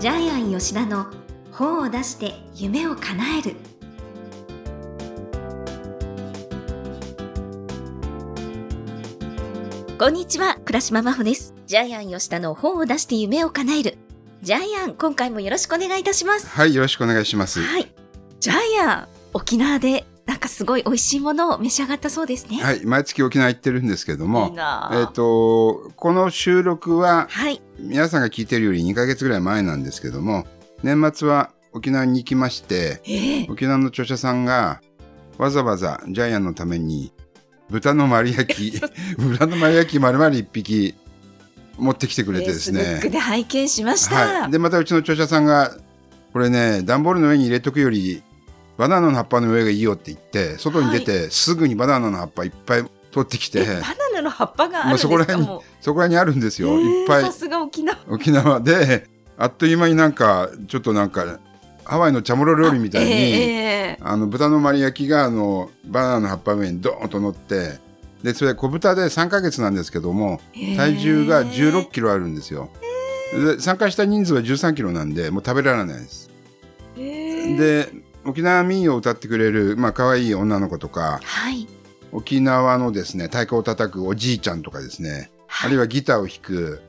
ジャイアン吉田の本を出して夢を叶える。こんにちは倉島真帆です。ジャイアン吉田の本を出して夢を叶える。ジャイアン今回もよろしくお願いいたします。はい、よろしくお願いします。はい。ジャイアン沖縄でなんかすごい美味しいものを召し上がったそうですね。はい、毎月沖縄行ってるんですけどいいも、な。えっ、と、この収録ははい。皆さんが聞いてるより2ヶ月ぐらい前なんですけども、年末は沖縄に行きまして、ええ。沖縄の著者さんがわざわざジャイアンのために豚の丸焼き、豚の丸焼き丸々一匹持ってきてくれてですね。で拝見しました、はい。で、またうちの著者さんが、これね、段ボールの上に入れとくより、バナナの葉っぱの上がいいよって言って、外に出て、すぐにバナナの葉っぱいっぱい取ってきて、えバナナの葉っぱがあるんですか、まあそこら辺にもそこらにあるんですうよ。いっぱい。えーさすが沖縄。沖縄で、あっという間になんか、ちょっとなんか、ハワイのチャモロ料理みたいに、ええええ。あの豚の丸焼きがあのバナナの葉っぱの上にドーンと乗ってでそれ小豚で3ヶ月なんですけども体重が16キロあるんですよ。で参加した人数は13キロなんでもう食べられないです。ええ。で沖縄民謡を歌ってくれるまあ可愛い女の子とかはい。沖縄のですね太鼓を叩くおじいちゃんとかですね。あるいはギターを弾く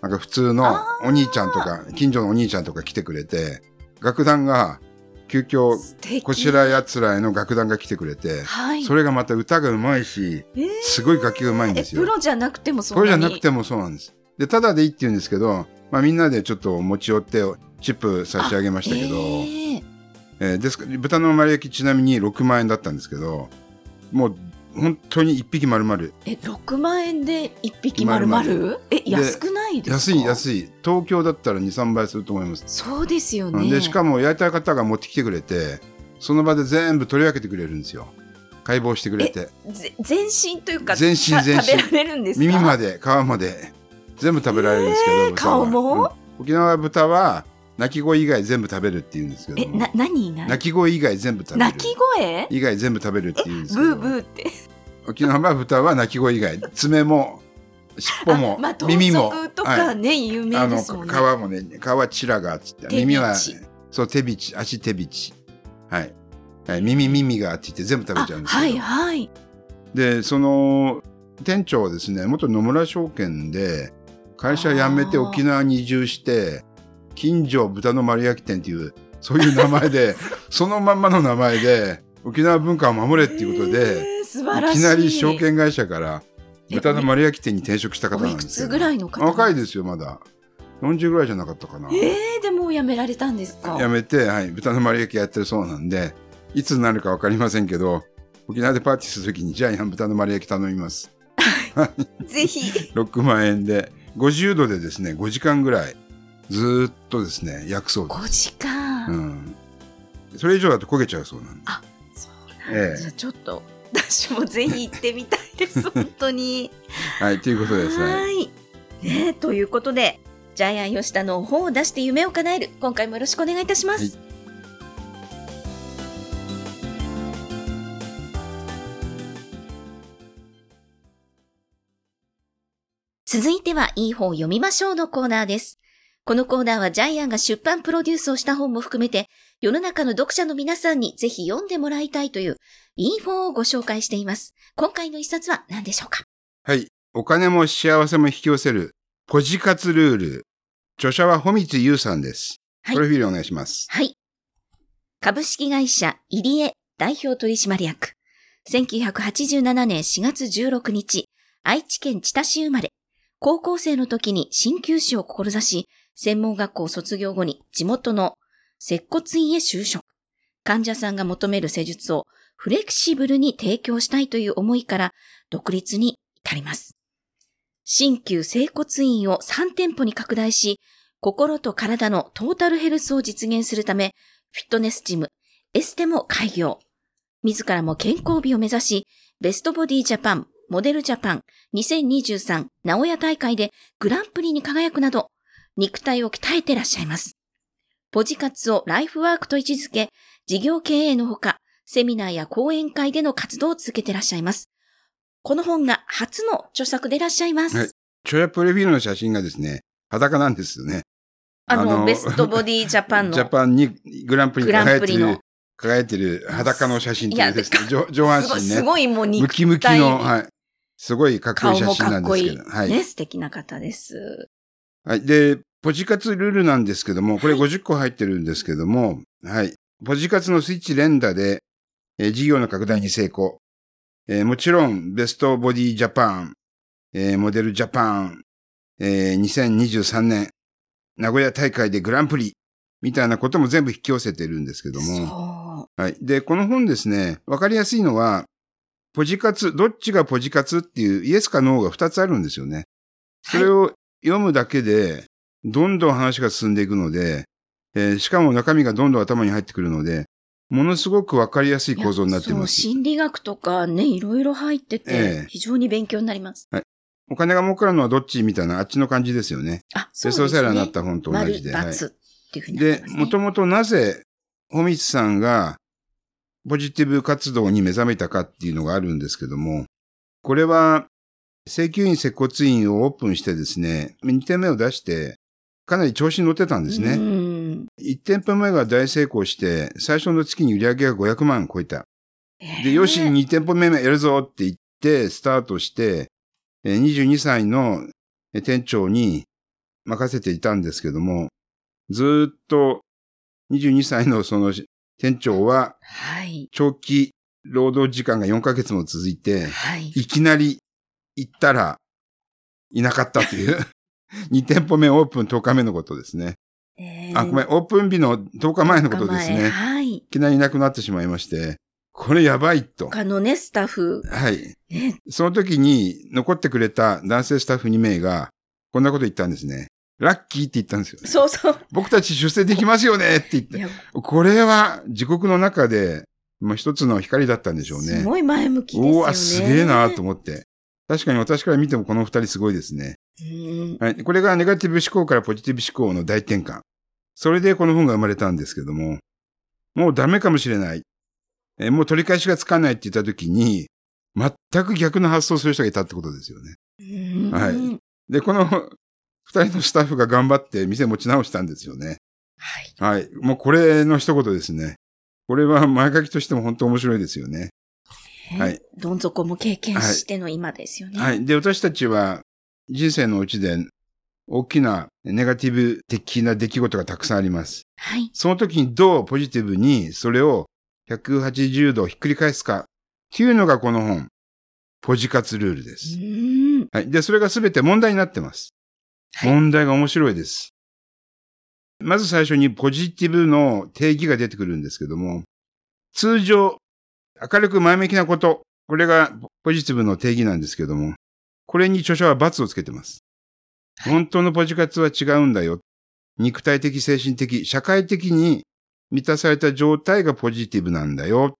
なんか普通のお兄ちゃんとか近所のお兄ちゃんとか来てくれて楽団が急遽こしらやつらへの楽団が来てくれて、はい。それがまた歌がうまいし、ええすごい楽器がうまいんですよ。えプロじゃなくてもそんこれなにじゃなくてもそうなんです。で、ただでいいって言うんですけど、まあみんなでちょっと持ち寄ってチップ差し上げましたけど、えええーですから豚の丸焼きちなみに6万円だったんですけど、もう本当に1匹丸々。え6万円で1匹丸々？丸え安くないですか？安い安い。東京だったら2、3倍すると思います。そうですよねで、しかも焼いた方が持ってきてくれて、その場で全部取り分けてくれるんですよ。解剖してくれて。ぜ全身というか全身た全身食べられるんですか？耳まで皮まで全部食べられるんですけど、えー顔も？うん沖縄豚は鳴き声以外全部食べるって言うんですけども。えな何が？鳴き声以外全部食べる。鳴き声？以外全部食べるって言うんですブけどーブーって。沖縄豚は鳴き声以外。爪も尻尾も、あまあ耳も。豚足とはい。かね、有名あのですもんね。皮もね皮チラがっつって手びち。耳はそう手びち足手びち。はい、はい、耳耳がって言って全部食べちゃうんですけど、はいはい。でその店長はですね元野村証券で会社辞めてあー。沖縄に移住して近所豚の丸焼き店っていうそういう名前で そのまんまの名前で沖縄文化を守れっていうことで、い。いきなり証券会社からえ豚の丸焼き店に転職した方おないんですよ。くつぐらいの方若いですすよまだ。40ぐらいじゃなかったかな、えー、でもう辞められたんですか？辞めて、はい、豚の丸焼きやってるそうなんでいつになるか分かりませんけど沖縄でパーティーするときにジャイアン豚の丸焼き頼みます。ぜひ。6万円で50度でですね5時間ぐらいずーっとですね焼くそうです、5時間、うん、それ以上だと焦げちゃうそうなんであそうなんだ。ええ。じゃあちょっと私もぜひ行ってみたいです 本当に。はいということですね。はい。ねということでジャイアン吉田の本を出して夢を叶える。今回もよろしくお願いいたします、はい。続いてはいい本を読みましょうのコーナーです。このコーナーはジャイアンが出版プロデュースをした本も含めて、世の中の読者の皆さんにぜひ読んでもらいたいという、いい本をご紹介しています。今回の一冊は何でしょうか？はいお金も幸せも引き寄せるポジ活ルール著者は穂光優さんです、はいプロフィールお願いしますはい。株式会社入江代表取締役。1987年4月16日、愛知県知多市生まれ。高校生の時に鍼灸師を志し、専門学校卒業後に地元の接骨院へ就職。患者さんが求める施術をフレキシブルに提供したいという思いから独立に至ります。鍼灸整骨院を3店舗に拡大し、心と体のトータルヘルスを実現するため、フィットネスジム、エステも開業。自らも健康美を目指し、ベストボディジャパン、モデルジャパン2023名古屋大会でグランプリに輝くなど、肉体を鍛えてらっしゃいます。ポジ活をライフワークと位置づけ、事業経営のほか、セミナーや講演会での活動を続けてらっしゃいます。この本が初の著作でいらっしゃいます。はいチョヤプロフィールの写真がですね、裸なんですよね。あの、あのベストボディ ジャパンの。ジャパンにグランプリに輝いてるプリの、輝いてる裸の写真っていうですね上上半身ね。すごいもうム肉キムキ体の、はい。すごいかっこいい写真なん。ですけど。はい。ね、素敵な方です。はい。で、ポジ活ルールなんですけども、これ50個入ってるんですけども、はい。ポジ活のスイッチ連打で、えー事業の拡大に成功。えーもちろん、ベストボディジャパン、えーモデルジャパン、えー2023年、名古屋大会でグランプリ、みたいなことも全部引き寄せてるんですけども。そはい。で、この本ですね、わかりやすいのは、ポジ活、どっちがポジ活っていうイエスかノーが2つあるんですよね。う。それを読むだけで、どんどん話が進んでいくので、えーしかも中身がどんどん頭に入ってくるので、ものすごくわかりやすい構造になっていそう、ます。心理学とかね、いろいろ入ってえてえ、非常に勉強になります。お金が儲かるのはどっちみたいなあっちの感じですよね。あ、そうですね。ベストセラーになった本と同じで。丸、はい×っていうふうになってで。もともとなぜ、ホミツさんがポジティブ活動に目覚めたかっていうのがあるんですけども、これは、請求院接骨院をオープンしてですね、2点目を出して、かなり調子に乗ってたんですね。うん1店舗目が大成功して、最初の月に売り上げが500万超えた。で、ええよし、2店舗目やるぞって言って、スタートして、えー22歳のえー店長に任せていたんですけども、ずーっと22歳のその店長ははい。長期労働時間が4ヶ月も続いて、はい。いきなり行ったらいなかったという、2店舗目オープン10日目のことですね。えあ、ごめん、オープン日の10日前のことです10日前ね。はい。いきなりいなくなってしまいまして、これやばいと。他のね、スタッフ、はい。ね、その時に残ってくれた男性スタッフ2名が、こんなこと言ったんですね。ラッキーって言ったんですよ。そうそう。僕たち出世できますよねって言って。これは地獄の中で、まあ、一つの光だったんでしょうね。すごい前向きですよね。おわ、すげえなと思って。確かに私から見てもこの二人すごいですね。うんはい。これがネガティブ思考からポジティブ思考の大転換。それでこの本が生まれたんですけども、もうダメかもしれない。えーもう取り返しがつかないって言った時に、全く逆の発想する人がいたってことですよね。うんはいで、この二人のスタッフが頑張って店持ち直したんですよね。はい。はい。もうこれの一言ですね。これは前書きとしても本当面白いですよね。ねはいどん底も経験しての今ですよね。はい。で、私たちは人生のうちで大きなネガティブ的な出来事がたくさんあります。はい。その時にどうポジティブにそれを180度ひっくり返すかっていうのがこの本、ポジ活ルールでうす。ん。はい。で、それがすべて問題になってます。はい。問題が面白いです。まず最初にポジティブの定義が出てくるんですけども、通常、明るく前向きなこと、これがポジティブの定義なんですけども、これに著者は罰をつけてます。はい本当のポジ活は違うんだよ。肉体的、精神的、社会的に満たされた状態がポジティブなんだよ。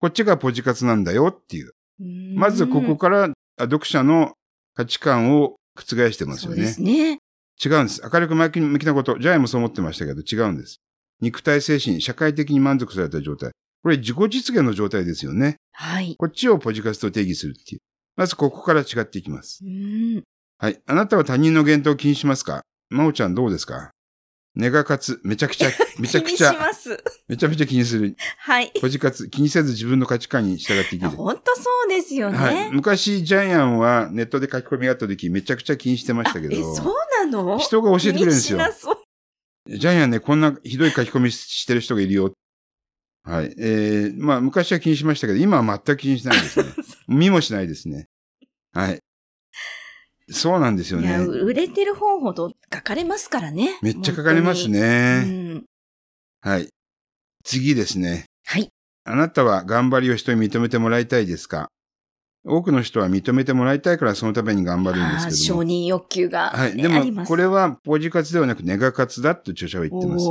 こっちがポジ活なんだよっていう。うんまずここからあ読者の価値観を覆してますよね。そうですね。違うんです。明るく前向きなこと。ジャイもそう思ってましたけど、違うんです。肉体精神、社会的に満足された状態。これ自己実現の状態ですよね。はい。こっちをポジカスと定義するっていう。まずここから違っていきます。うん。はい。あなたは他人の言動を気にしますか？真央ちゃんどうですか？ネガ活、めちゃくちゃ、めちゃくち気にしゃ、ます。めちゃめちゃ気にする。はい。ポジ活、気にせず自分の価値観に従っていける。本当そうですよね。はい。昔、ジャイアンはネットで書き込みがあった時めちゃくちゃ気にしてましたけえ、ど、そうなの？人が教えてくれるんですよジャイアンね、こんなひどい書き込みしてる人がいるよ。はい。えー、まあ、昔は気にしましたけど、今は全く気にしないですね。見もしないですね。はい。そうなんですよね。売れてる本ほど書かれますからね。めっちゃ書かれます本ね。うん。はい。次ですね。はい。あなたは頑張りを人に認めてもらいたいですか？多くの人は認めてもらいたいからそのために頑張るんですけども。承認欲求が、はい。ねで。も、これはポジ活ではなくネガ活だと著者は言ってます。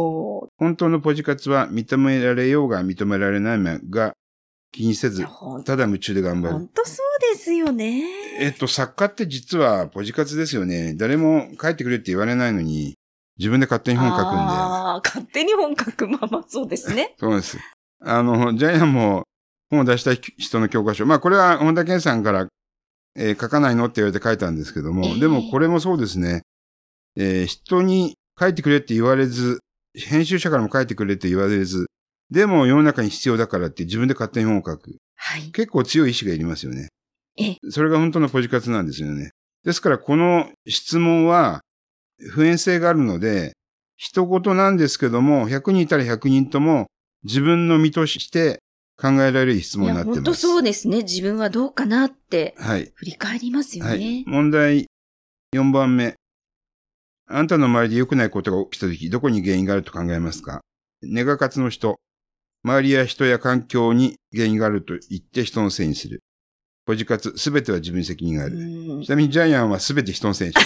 本当のポジ活は認められようが認められないが気にせずただ夢中で頑張る。本当そうですよね。えっと、作家って実はポジ活ですよね。誰も書いてくれって言われないのに、自分で勝手に本書くんで。ああ、勝手に本書くままそうですね。そうです。あの、ジャイアンも本を出したい人の教科書。まあ、これは本田健さんから、えー書かないのって言われて書いたんですけども、ええでもこれもそうですね。えー人に書いてくれって言われず、編集者からも書いてくれって言われず、でも世の中に必要だからって自分で勝手に本を書く。はい。結構強い意志がいりますよね。ええ。それが本当のポジ活なんですよね。ですからこの質問は普遍性があるので、一言なんですけども、100人いたら100人とも自分の身として考えられる質問になってます。本当そうですね。自分はどうかなってはい。振り返りますよはいね。。問題4番目。あんたの周りで良くないことが起きたとき、どこに原因があると考えますか？ネガ活の人。周りや人や環境に原因があると言って人のせいにする。ポジ活、すべては自分に責任があうる。んちなみにジャイアンはすべて人のせいにし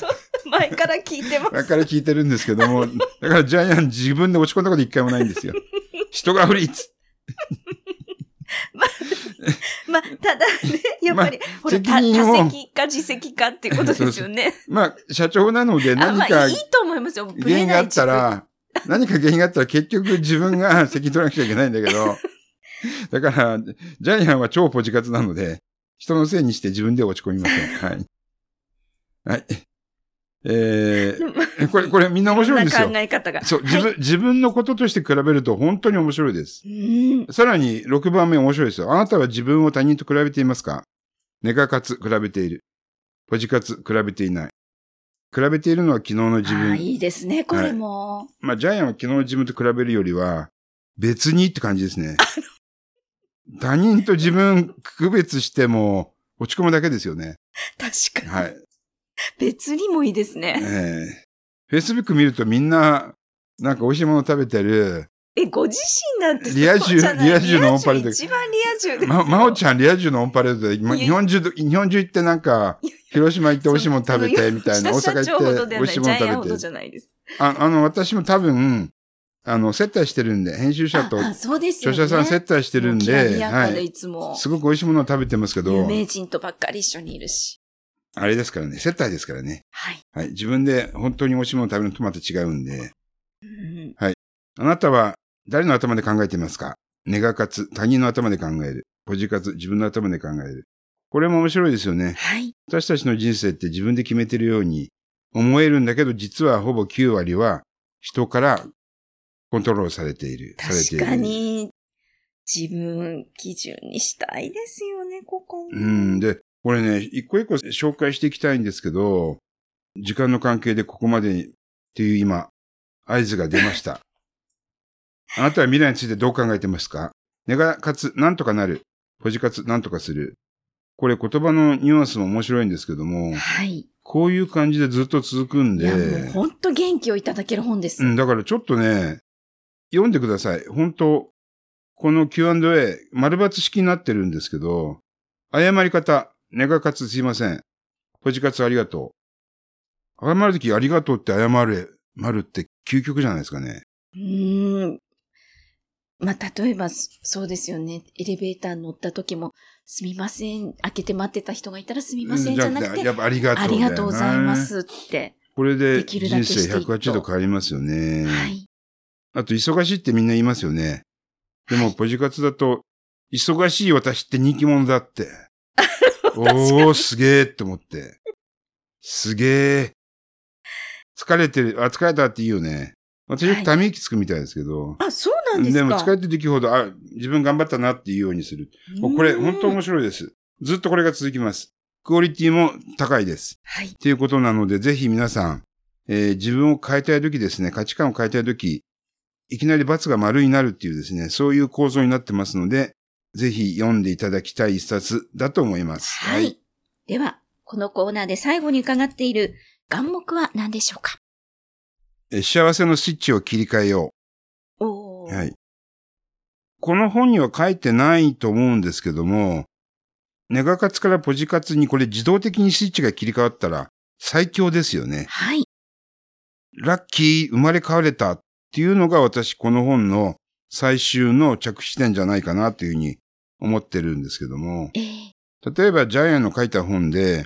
前から聞いてまだす。から聞いてるんですけども、だからジャイアン自分で落ち込んだこと一回もないんですよ。人が悪いっつ。まあ、ただね、やっぱり、ほら、責た任を多責か自責かっていうことですよね。まあ、社長なのであ何かまあ、いいと思いますよ。原因があったら、何か原因があったら結局自分が責任取らなくちゃいけないんだけど、だから、ジャイアンは超ポジ活なので、人のせいにして自分で落ち込みません。はい。はい。えー、これ、これみんな面白いんですよ。考え方が。そう、自分、自分のこととして比べると本当に面白いです。うん。さらに6番目面白いですよ。あなたは自分を他人と比べていますか？ネガ活、比べている。ポジ活、比べていない。比べているのは昨日の自分。いいですね、これも。まあ、ジャイアンは昨日の自分と比べるよりは、別にって感じですね。他人と自分区別しても、落ち込むだけですよね。確かに。はい。別にもいいですね。ええ Facebook 見るとみんな、なんか美味しいもの食べてる。え、ご自身なんてリア充リア充のオンパレード一番リア充ですよ。ま、まおちゃんリア充のオンパレードで、日本中ど、日本中行ってなんか、広島行って美味しいもの食べて、みたいな。大阪行って美味しいもの食べて。どじゃないです。ああの、私も多分、あの、接待してるんで、編集者とそうですよね。著者さん接待してるんで、やかではい。すごく美味しいものを食べてますけ有ど、名人とばっかり一緒にいるし。あれですからね、接待ですからね。はい。はい。自分で本当に美味しいものを食べるのとまた違うんで、うんあなたは誰の頭で考えていますか？ネガ活、他人の頭で考える。ポジ活、自分の頭で考える。これも面白いですよね。はい。私たちの人生って自分で決めてるように思えるんだけど、実はほぼ9割は人からコントロールされている。されている。確か。に、自分基準にしたいですよね、ここ。うん。で、これね、一個一個紹介していきたいんですけど、時間の関係でここまでにっていう今、合図が出ました。あなたは未来についてどう考えてますか？ネガ活、なんとかなる。ポジ活、なんとかする。これ言葉のニュアンスも面白いんですけども、はい。こういう感じでずっと続くんいや、もうで、本当元気をいただける本です。うん、だからちょっとね、読んでください。本当この Q&A、丸抜式になってるんですけど、謝り方、ネガ活すいません。ポジ活ありがとう。謝るときありがとうって謝る、まるって究極じゃないですかね。うーん。まあ、例えば、そそうですよね。エレベーターに乗った時も、すみません。開けて待ってた人がいたらすみません。うんじゃなくて、やっぱありがとうありがとうございま。すって。これで人生けしていくと180度変わりますよね。はい。あと、忙しいってみんな言いますよね。でも、はいポジ活だと、忙しい私って人気者だって。おー、すげーって思って。すげー。疲れてる、あ、疲れたっていいよね。私よくため息つくみたいですけど。あ、そうなんですか。も疲れてる時ほど、あ、自分頑張ったなっていうようにする。もうこれ、本当面い。白いです。ずっとこれが続きます。クオリティも高いです。はい。っていうことなので、ぜひ皆さん、えー自分を変えたい時ですね、価値観を変えたい時、いきなり罰が丸になるっていうですね、そういう構造になってますので、ぜひ読んでいただきたい一冊だと思います。はい。。では、このコーナーで最後に伺っている願目は何でしょうか？えー幸せのスイッチを切り替えよう。おーはい。この本には書いてないと思うんですけども、ネガ活からポジ活にこれ自動的にスイッチが切り替わったら最強ですよね。はい。ラッキー、生まれ変われたっていうのが私この本の最終の着地点じゃないかなというふうに思ってるんですけども、えー例えばジャイアンの書いた本で、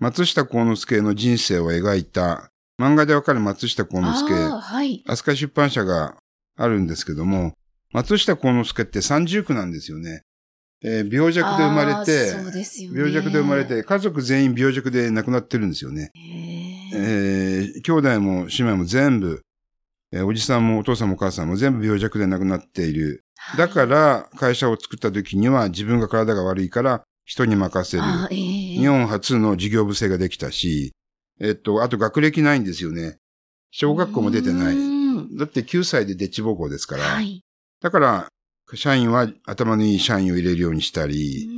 松下幸之助の人生を描いた漫画でわかる松下幸之助、はい。飛鳥出版社があるんですけども、松下幸之助って三重苦なんですよね。えー病弱で生まれて、あーそうですよね。病弱で生まれて、家族全員病弱で亡くなってるんですよね。へえー兄弟も姉妹も全部、えーおじさんもお父さんもお母さんも全部病弱で亡くなっている。だから、会社を作った時には自分が体が悪いから人に任せる。あええ日本初の事業部制ができたし、えっと、あと学歴ないんですよね。小学校も出てなうい。んだって9歳でデッチ奉公ですから。はい。だから、社員は頭のいい社員を入れるようにしたり、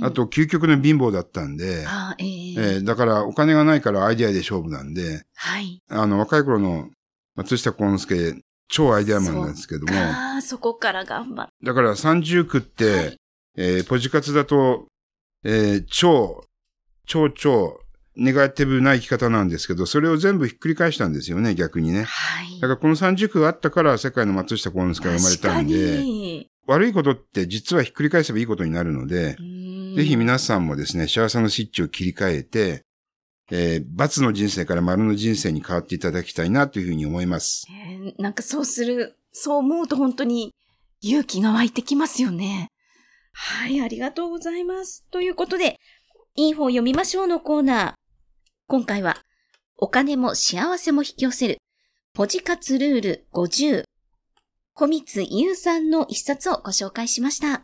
うんあ、と究極の貧乏だったんで、えーだからお金がないからアイデアで勝負なんで、はい。あの、若い頃の松下幸之助、超アイデアマンなんですけども、ああ、そこから頑張っだから30区って、はい。えーポジ活だと、えー超、超超、ネガティブな生き方なんですけど、それを全部ひっくり返したんですよね、逆にね。はい。だからこの30区があったから世界の松下幸之助が生まれたんで、に。悪いことって実はひっくり返せばいいことになるので、ぜひ皆さんもですね、幸せのスイッチを切り替えて、えー、罰の人生から丸の人生に変わっていただきたいなというふうに思います。えーなんかそうする、そう思うと本当に勇気が湧いてきますよね。はい、ありがとうございます。ということで、いい本読みましょうのコーナー。今回は、お金も幸せも引き寄せる、ポジ活ルール50、小光優さんの一冊をご紹介しました。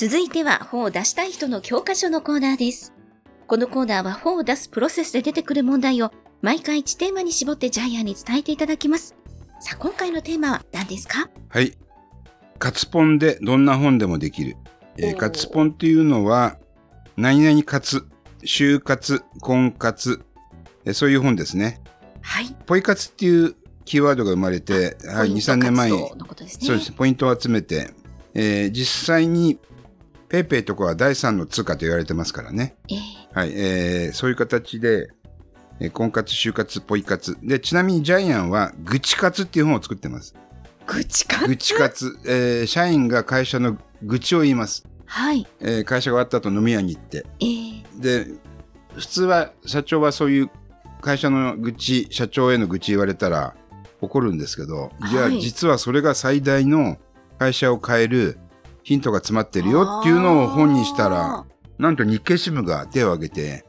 続いては本を出したい人の教科書のコーナーです。このコーナーは本を出すプロセスで出てくる問題を毎回1テーマに絞ってジャイアンに伝えていただきます。さあ、今回のテーマは何ですか？はい。カツポンでどんな本でもできる。えーカツポンっていうのは、何々活、就活、婚活、えーそういう本ですね。はい。ポイ活っていうキーワードが生まれて、はい、2、3年前にね。そうです。ポイントを集めて、えー実際にペイペイとかは第三の通貨と言われてますからね。ええはい、えーそういう形で、えー婚活、就活、ポイ活。で、ちなみにジャイアンは、愚痴活っていう本を作ってます。愚痴か愚痴活。えー社員が会社の愚痴を言います。はい。えー会社が終わった後飲み屋に行って。ええで、普通は、社長はそういう会社の愚痴、社長への愚痴言われたら怒るんですけど、じゃあはい実はそれが最大の会社を変えるヒントが詰まってるよっていうのを本にしたら、なんと日経新聞が手を挙げて、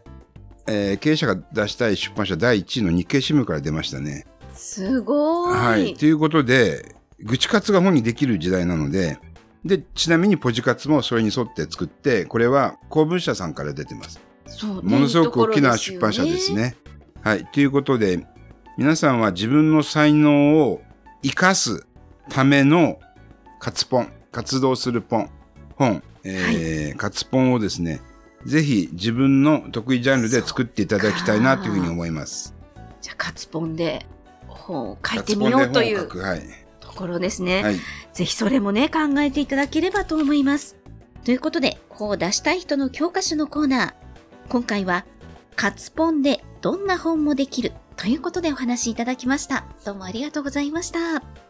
えー経営者が出したい出版社第1位の日経新聞から出ましたね。すごーい。はい。ということで、愚痴活が本にできる時代なので、で、ちなみにポジ活もそれに沿って作って、これは公文社さんから出てます。そうねものすごく大きな出版社です。ね。はい。ということで、皆さんは自分の才能を生かすための活本、活動する本、本、えー活本をですね、ぜひ自分の得意ジャンルで作っていただきたいなというふうに思います。じゃあ、カツポンで本を書いてみようという。ところですね。はい。ぜひそれもね、考えていただければと思います。ということで、本を出したい人の教科書のコーナー。今回は、カツポンでどんな本もできるということでお話しいただきました。どうもありがとうございました。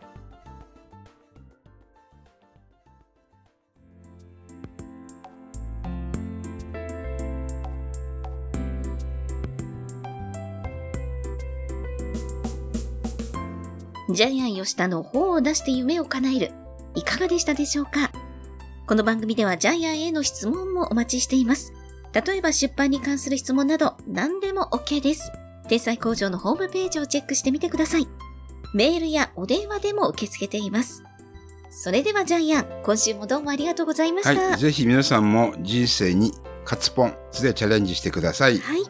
ジャイアン吉田の本を出して夢を叶える。いかがでしたでしょうか？この番組ではジャイアンへの質問もお待ちしています。例えば出版に関する質問など何でも OK です。天才工場のホームページをチェックしてみてください。メールやお電話でも受け付けています。それではジャイアン、今週もどうもありがとうございました。はい。ぜひ皆さんも人生に活本、でチャレンジしてください。はい